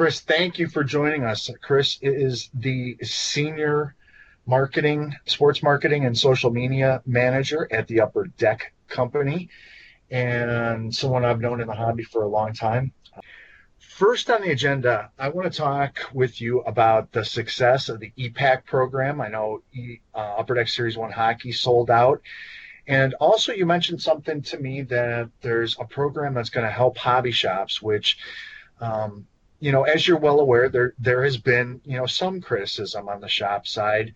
Chris, thank you for joining us. Chris is the senior marketing, sports marketing, and social media manager at the Upper Deck Company, and someone I've known in the hobby for a long time. First on the agenda, I want to talk with you about the success of the EPAC program. I know uh, Upper Deck Series 1 hockey sold out. And also, you mentioned something to me that there's a program that's going to help hobby shops, which um, you know, as you're well aware, there there has been you know some criticism on the shop side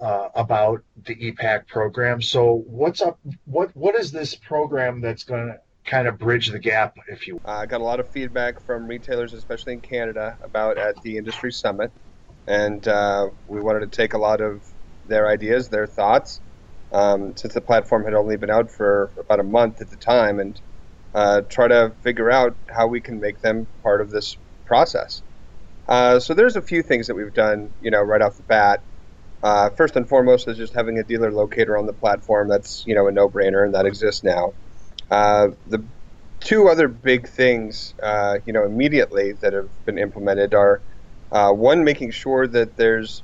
uh, about the EPAC program. So what's up? What what is this program that's going to kind of bridge the gap, if you? I got a lot of feedback from retailers, especially in Canada, about at the industry summit, and uh, we wanted to take a lot of their ideas, their thoughts, um, since the platform had only been out for about a month at the time, and uh, try to figure out how we can make them part of this process. Uh, so there's a few things that we've done, you know, right off the bat. Uh, first and foremost is just having a dealer locator on the platform. That's you know a no-brainer, and that exists now. Uh, the two other big things, uh, you know, immediately that have been implemented are uh, one, making sure that there's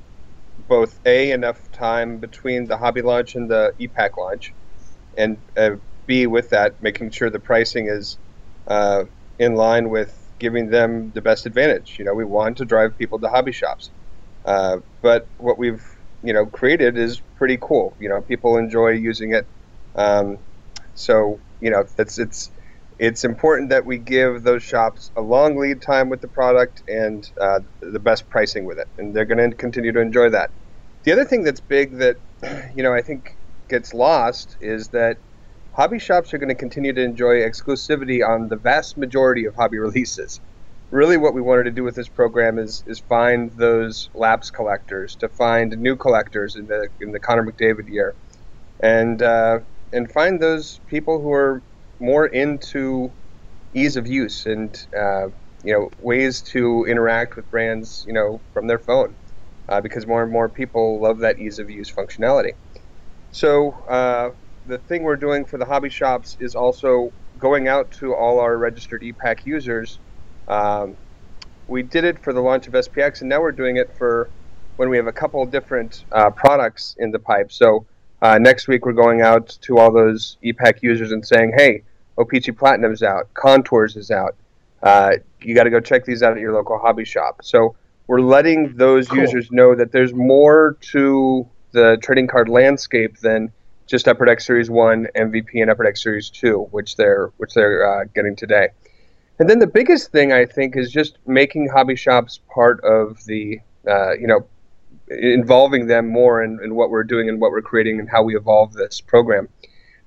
both a enough time between the hobby launch and the EPAC launch, and uh, b with that, making sure the pricing is in line with giving them the best advantage. You know, we want to drive people to hobby shops, uh, but what we've you know created is pretty cool. You know, people enjoy using it, um, so you know it's it's it's important that we give those shops a long lead time with the product and uh, the best pricing with it, and they're going to continue to enjoy that. The other thing that's big that you know I think gets lost is that hobby shops are going to continue to enjoy exclusivity on the vast majority of hobby releases. Really, what we wanted to do with this program is is find those lapse collectors, to find new collectors in the in the Connor McDavid year, and uh, and find those people who are more into ease of use and uh, you know ways to interact with brands you know from their phone, uh, because more and more people love that ease of use functionality. So uh, the thing we're doing for the hobby shops is also going out to all our registered EPAC users. Um, we did it for the launch of SPX, and now we're doing it for when we have a couple different uh, products in the pipe. So uh, next week we're going out to all those EPAC users and saying, "Hey, O-Pee-Chee Platinum's out, Contours is out. Uh, you got to go check these out at your local hobby shop." So we're letting those cool. users know that there's more to the trading card landscape than just Upper Deck Series One MVP and Upper Deck Series Two, which they're which they're uh, getting today. And then the biggest thing I think is just making hobby shops part of the uh, you know involving them more in, in, what we're doing and what we're creating and how we evolve this program.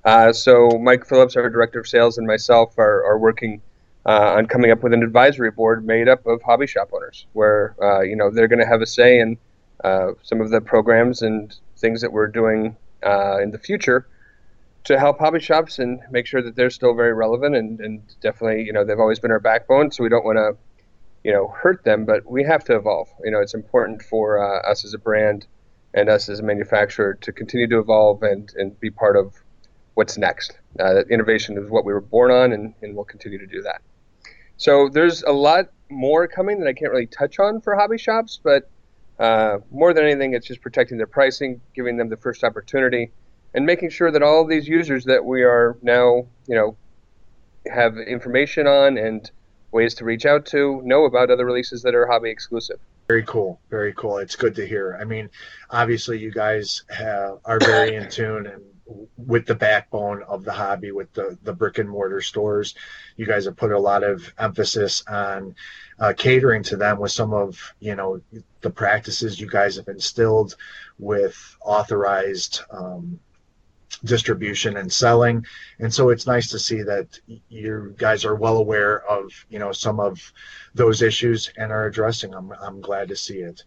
Uh, so Mike Phillips, our director of sales, and myself are, are working uh, on coming up with an advisory board made up of hobby shop owners, where uh, you know they're going to have a say in uh, some of the programs and things that we're doing uh, in the future to help hobby shops and make sure that they're still very relevant and, and definitely you know they've always been our backbone so we don't want to you know hurt them but we have to evolve. You know it's important for uh, us as a brand and us as a manufacturer to continue to evolve and, and be part of what's next. Uh, innovation is what we were born on and, and we'll continue to do that. So there's a lot more coming that i can't really touch on for hobby shops but uh, more than anything, it's just protecting their pricing, giving them the first opportunity, and making sure that all these users that we are now, you know, have information on and ways to reach out to know about other releases that are hobby exclusive. Very cool. Very cool. It's good to hear. I mean, obviously, you guys have, are very in tune and with the backbone of the hobby with the, the brick and mortar stores. You guys have put a lot of emphasis on uh, catering to them with some of, you know, the practices you guys have instilled with authorized um, distribution and selling. And so it's nice to see that you guys are well aware of, you know, some of those issues and are addressing them. I'm glad to see it.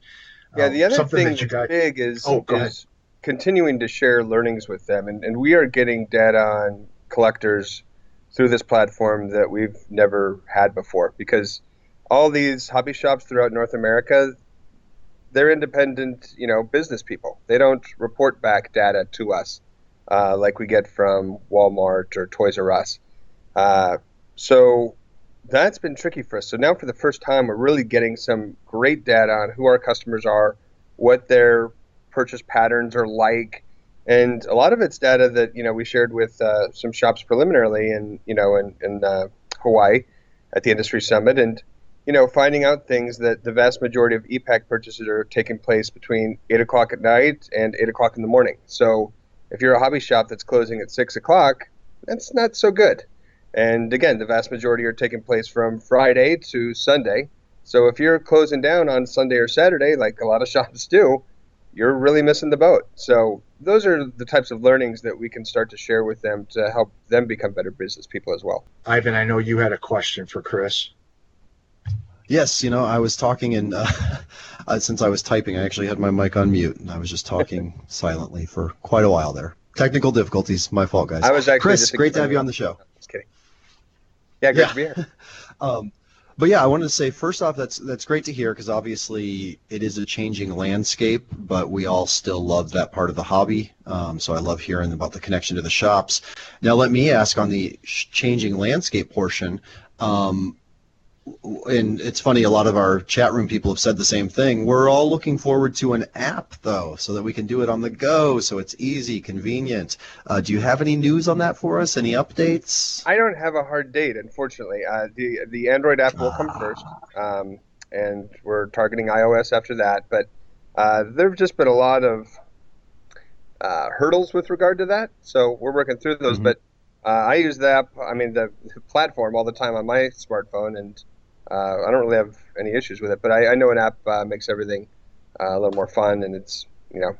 Yeah, the um, other thing that you guys, big is, oh, is continuing to share learnings with them. And, and we are getting data on collectors through this platform that we've never had before because all these hobby shops throughout North America, they're independent, you know, business people. They don't report back data to us uh, like we get from Walmart or Toys R Us. Uh, so that's been tricky for us. So now, for the first time, we're really getting some great data on who our customers are, what their purchase patterns are like, and a lot of it's data that you know we shared with uh, some shops preliminarily, in you know, in, in uh, Hawaii at the industry summit, and you know, finding out things that the vast majority of e-Pack purchases are taking place between eight o'clock at night and eight o'clock in the morning. So if you're a hobby shop that's closing at six o'clock, that's not so good. And again, the vast majority are taking place from Friday to Sunday. So if you're closing down on Sunday or Saturday, like a lot of shops do, you're really missing the boat. So those are the types of learnings that we can start to share with them to help them become better business people as well. Ivan, I know you had a question for Chris. Yes, you know, I was talking and uh, uh, since I was typing, I actually had my mic on mute and I was just talking silently for quite a while there. Technical difficulties, my fault, guys. I was actually Chris, great to have you on the show. Just kidding. Yeah, great Yeah. to be here. Um, but yeah, I wanted to say first off, that's that's great to hear because obviously it is a changing landscape, but we all still love that part of the hobby. Um, so I love hearing about the connection to the shops. Now, let me ask on the changing landscape portion. Um, and it's funny, a lot of our chat room people have said the same thing. We're all looking forward to an app, though, so that we can do it on the go, so it's easy, convenient. Uh, do you have any news on that for us? Any updates? I don't have a hard date, unfortunately. Uh, the the Android app will come first, um, and we're targeting iOS after that. But uh, there have just been a lot of uh, hurdles with regard to that, so we're working through those. Mhm. But uh, I use the app, I mean the, the platform all the time on my smartphone, and uh, I don't really have any issues with it. But I, I know an app uh, makes everything uh, a little more fun, and it's you know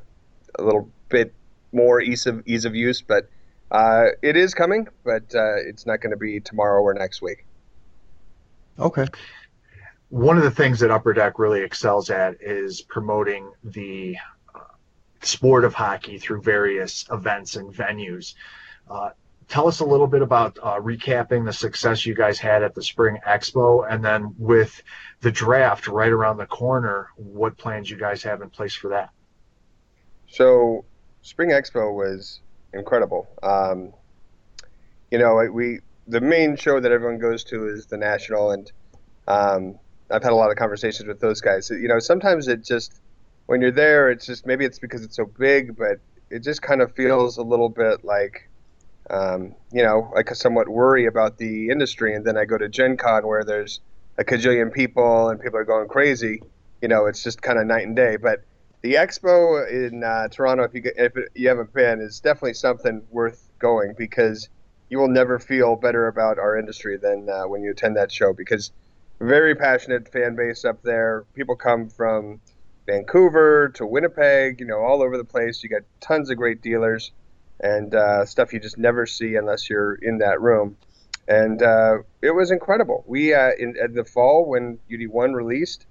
a little bit more ease of ease of use, but. Uh, it is coming, but uh, it's not going to be tomorrow or next week. Okay. One of the things that Upper Deck really excels at is promoting the sport of hockey through various events and venues. Uh, tell us a little bit about uh, recapping the success you guys had at the Spring Expo, and then with the draft right around the corner, what plans you guys have in place for that? So, Spring Expo was incredible. Um, you know, we the main show that everyone goes to is the National, and um, I've had a lot of conversations with those guys. You know, sometimes it just when you're there, it's just maybe it's because it's so big, but it just kind of feels a little bit like, um, you know, I somewhat worry about the industry. And then I go to Gen Con where there's a cajillion people and people are going crazy. You know, it's just kind of night and day. But the expo in uh, Toronto, if you if you haven't been, is definitely something worth going because you will never feel better about our industry than uh, when you attend that show because very passionate fan base up there. People come from Vancouver to Winnipeg, you know, all over the place. You got tons of great dealers and uh, stuff you just never see unless you're in that room. And uh, it was incredible. We uh, in, in the fall when UD1 released,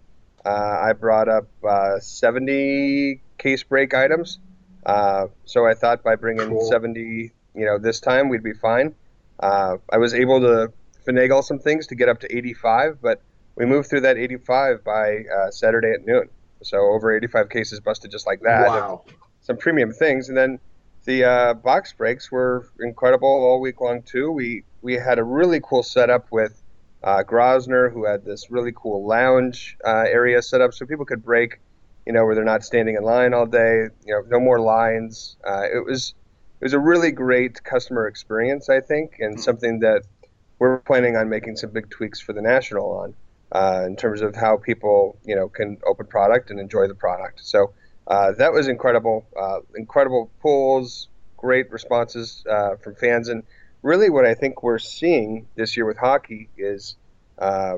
uh, I brought up uh, 70 case break items. Uh, so I thought by bringing Cool. 70, you know, this time we'd be fine. Uh, I was able to finagle some things to get up to 85, but we moved through that 85 by uh, Saturday at noon. So over 85 cases busted just like that. wow. Some premium things, and then the uh, box breaks were incredible all week long too. We we had a really cool setup with uh, Grosnor, who had this really cool lounge uh, area set up so people could break, you know, where they're not standing in line all day. You know, no more lines. Uh, it was it was a really great customer experience, I think, and something that we're planning on making some big tweaks for the national on uh, in terms of how people, you know, can open product and enjoy the product. So uh, that was incredible. Uh, incredible pulls, great responses uh, from fans, and really what I think we're seeing this year with hockey is uh,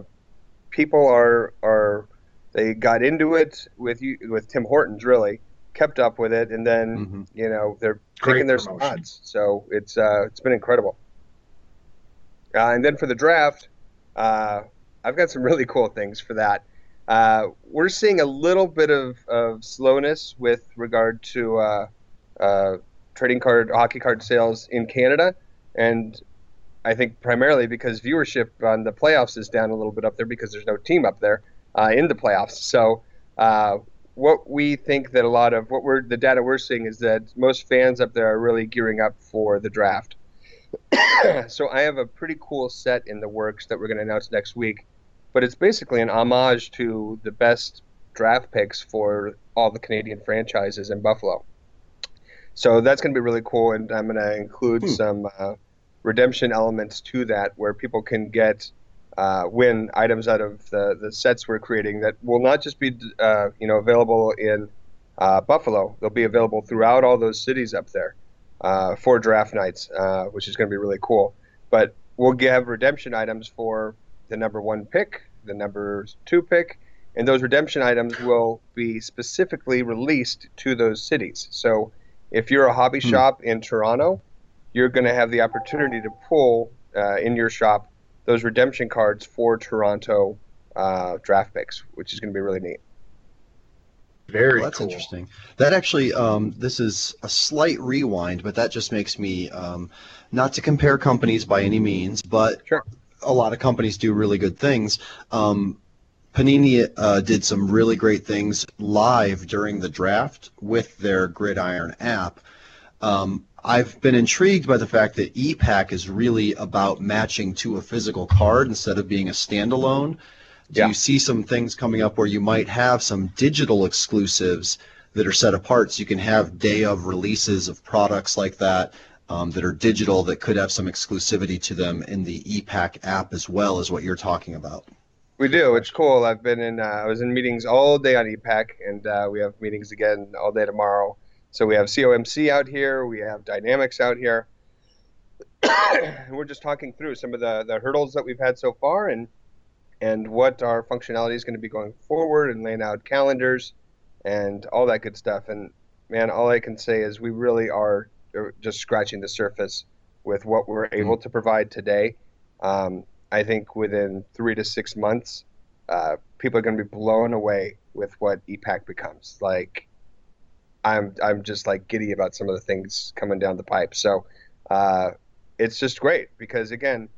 people are are they got into it with you with Tim Hortons really kept up with it, and then Mhm. you know they're Great taking their promotion. spots. So it's uh, it's been incredible. Uh, and then for the draft, uh, I've got some really cool things for that. Uh, we're seeing a little bit of, of slowness with regard to uh, uh, trading card, hockey card sales in Canada, and I think primarily because viewership on the playoffs is down a little bit up there because there's no team up there uh, in the playoffs. So uh, what we think that a lot of what we're the data we're seeing is that most fans up there are really gearing up for the draft. so I have a pretty cool set in the works that we're going to announce next week, but it's basically an homage to the best draft picks for all the Canadian franchises in Buffalo. So that's going to be really cool, and I'm going to include hmm. some uh, redemption elements to that, where people can get uh, win items out of the, the sets we're creating that will not just be uh, you know available in uh, Buffalo. They'll be available throughout all those cities up there uh, for draft nights, uh, which is going to be really cool. But we'll have redemption items for the number one pick, the number two pick, and those redemption items will be specifically released to those cities. So if you're a hobby hmm. shop in Toronto, you're going to have the opportunity to pull uh, in your shop those redemption cards for Toronto uh, draft picks, which is going to be really neat. Very well, that's cool. interesting. That actually, um, this is a slight rewind, but that just makes me um, not to compare companies by any means, but sure. A lot of companies do really good things. Um, Panini uh, did some really great things live during the draft with their Gridiron app. Um, I've been intrigued by the fact that ePack is really about matching to a physical card instead of being a standalone do yeah. you see some things coming up where you might have some digital exclusives that are set apart so you can have day of releases of products like that um, that are digital that could have some exclusivity to them in the ePack app as well as what you're talking about? We do. It's cool. I've been in. Uh, I was in meetings all day on ePack, and uh, we have meetings again all day tomorrow. So we have COMC out here. We have Dynamics out here. we're just talking through some of the, the hurdles that we've had so far, and and what our functionality is going to be going forward and laying out calendars and all that good stuff. And man, all I can say is we really are just scratching the surface with what we're mm-hmm. able to provide today. Um, I think within three to six months, uh, people are going to be blown away with what ePack becomes. Like, I'm I'm just like giddy about some of the things coming down the pipe. So, uh, it's just great because again,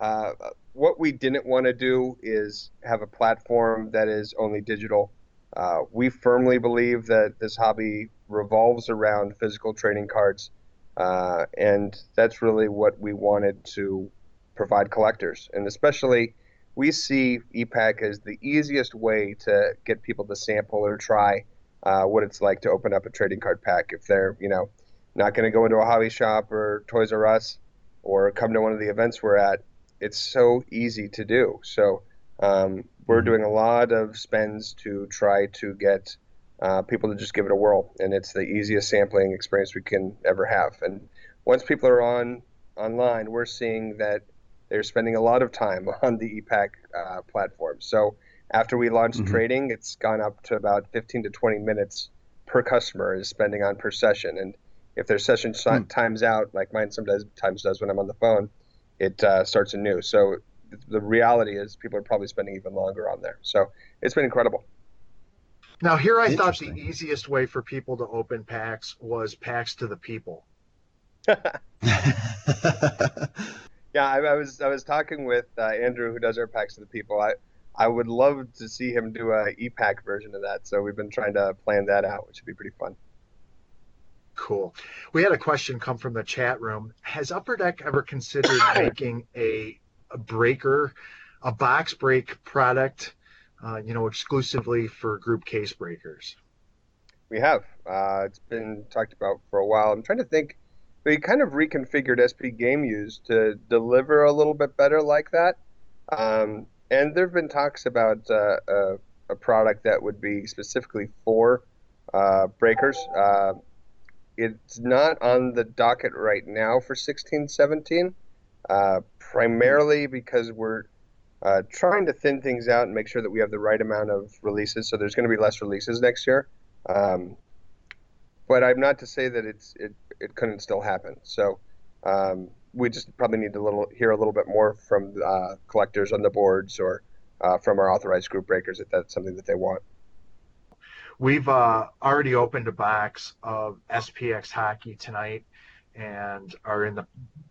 uh, what we didn't want to do is have a platform that is only digital. Uh, we firmly believe that this hobby revolves around physical trading cards, uh, and that's really what we wanted to provide collectors. And especially, we see ePack as the easiest way to get people to sample or try uh, what it's like to open up a trading card pack if they're, you know, not going to go into a hobby shop or Toys R Us or come to one of the events we're at it's so easy to do. So um, we're mm-hmm. doing a lot of spends to try to get uh, people to just give it a whirl, and it's the easiest sampling experience we can ever have. And once people are on online, we're seeing that they're spending a lot of time on the ePack uh, platform. So after we launched mm-hmm. trading, it's gone up to about 15 to 20 minutes per customer is spending on per session. And if their session mm-hmm. times out, like mine sometimes times does when I'm on the phone, it uh, starts anew. So the reality is people are probably spending even longer on there. So it's been incredible. Now here I thought the easiest way for people to open packs was packs to the people. yeah, I, I, was I was talking with uh, Andrew who does our packs to the people. I I would love to see him do a e-pack version of that. So we've been trying to plan that out, which would be pretty fun. Cool. We had a question come from the chat room. Has Upper Deck ever considered making a, a breaker, a box break product, uh, you know, exclusively for group case breakers? We have. Uh, it's been talked about for a while. I'm trying to think. We kind of reconfigured SP Game Use to deliver a little bit better like that. Um, and there have been talks about uh, a, a, product that would be specifically for uh, breakers. Uh, it's not on the docket right now for 16 17, uh, primarily because we're uh, trying to thin things out and make sure that we have the right amount of releases. So there's going to be less releases next year. Um, but I'm not to say that it's it, it couldn't still happen. So um, we just probably need to little hear a little bit more from uh, collectors on the boards or uh, from our authorized group breakers if that's something that they want. We've uh, already opened a box of SPX hockey tonight, and are in the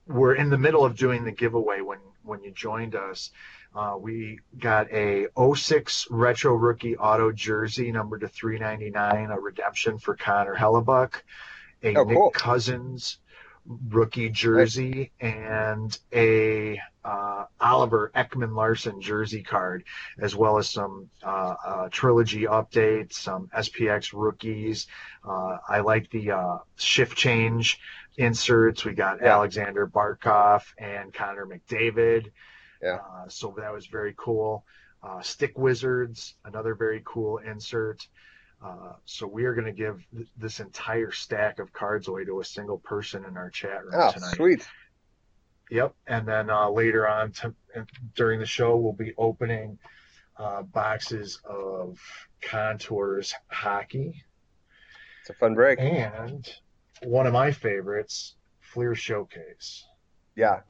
we're in the middle of doing the giveaway when when you joined us. Uh, we got a 06 retro rookie auto jersey number to 399, a redemption for Connor Hellebuyck, a oh, Nick. Cousins rookie jersey and a uh, Oliver Ekman-Larsson jersey card, as well as some uh, uh, trilogy updates, some SPX rookies. Uh, I like the uh, shift change inserts. We got Yeah. Aleksander Barkov and Connor McDavid. Yeah. Uh, so that was very cool. Uh, Stick Wizards, another very cool insert. Uh, so we are going to give th- this entire stack of cards away to a single person in our chat room Oh, tonight. sweet. Yep. And then uh, later on to, during the show, we'll be opening uh, boxes of Contours hockey It's a fun break. and one of my favorites, Fleer Showcase. Yeah,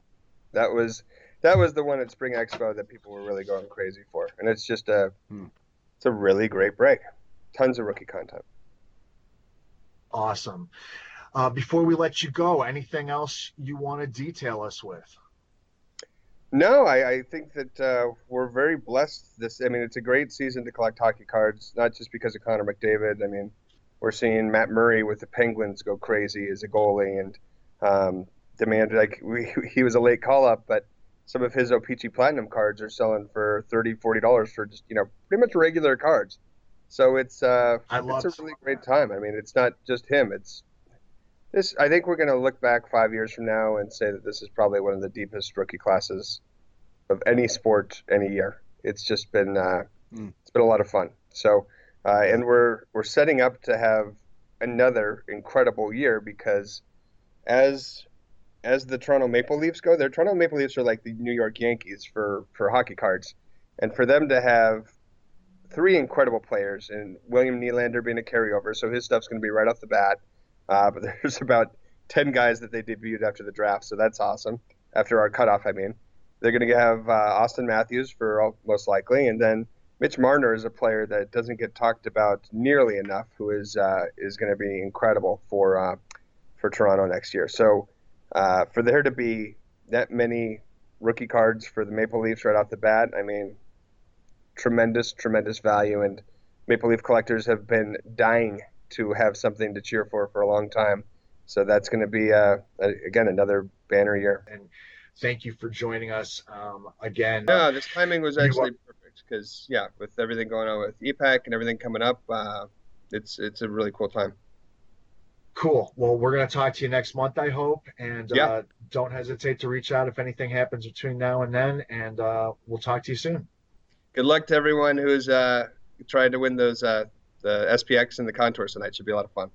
that was that was the one at Spring Expo that people were really going crazy for, and it's just a Hmm. it's a really great break. Tons of rookie content. Awesome. Uh, before we let you go, anything else you want to detail us with? No, I, I think that uh, we're very blessed. This, I mean, it's a great season to collect hockey cards, not just because of Connor McDavid. I mean, we're seeing Matt Murray with the Penguins go crazy as a goalie and um, demand like we, he was a late call up, but some of his OPC Platinum cards are selling for 30 40 dollars for just you know pretty much regular cards. So it's uh, I it's a really great time. I mean, it's not just him. It's this. I think we're going to look back five years from now and say that this is probably one of the deepest rookie classes of any sport any year. It's just been uh, Mm. it's been a lot of fun. So, uh, and we're we're setting up to have another incredible year because as as the Toronto Maple Leafs go, their Toronto Maple Leafs are like the New York Yankees for for hockey cards, and for them to have three incredible players, and William Nylander being a carryover, so his stuff's going to be right off the bat. Uh, but there's about ten guys that they debuted after the draft, so that's awesome. After our cutoff, I mean, they're going to have uh, Auston Matthews for all, most likely, and then Mitch Marner is a player that doesn't get talked about nearly enough, who is uh, is going to be incredible for uh, for Toronto next year. So uh, for there to be that many rookie cards for the Maple Leafs right off the bat, I mean, tremendous, tremendous value, and Maple Leaf collectors have been dying to have something to cheer for for a long time. So that's going to be uh, a- again another banner year. And thank you for joining us um, again. Yeah, this timing was actually perfect because yeah, with everything going on with EPAC and everything coming up, uh, it's it's a really cool time. Cool. Well, we're going to talk to you next month, I hope. And Yeah. uh, don't hesitate to reach out if anything happens between now and then. And uh, we'll talk to you soon. Good luck to everyone who's uh, trying to win those uh, the SPX and the contours tonight. Should be a lot of fun.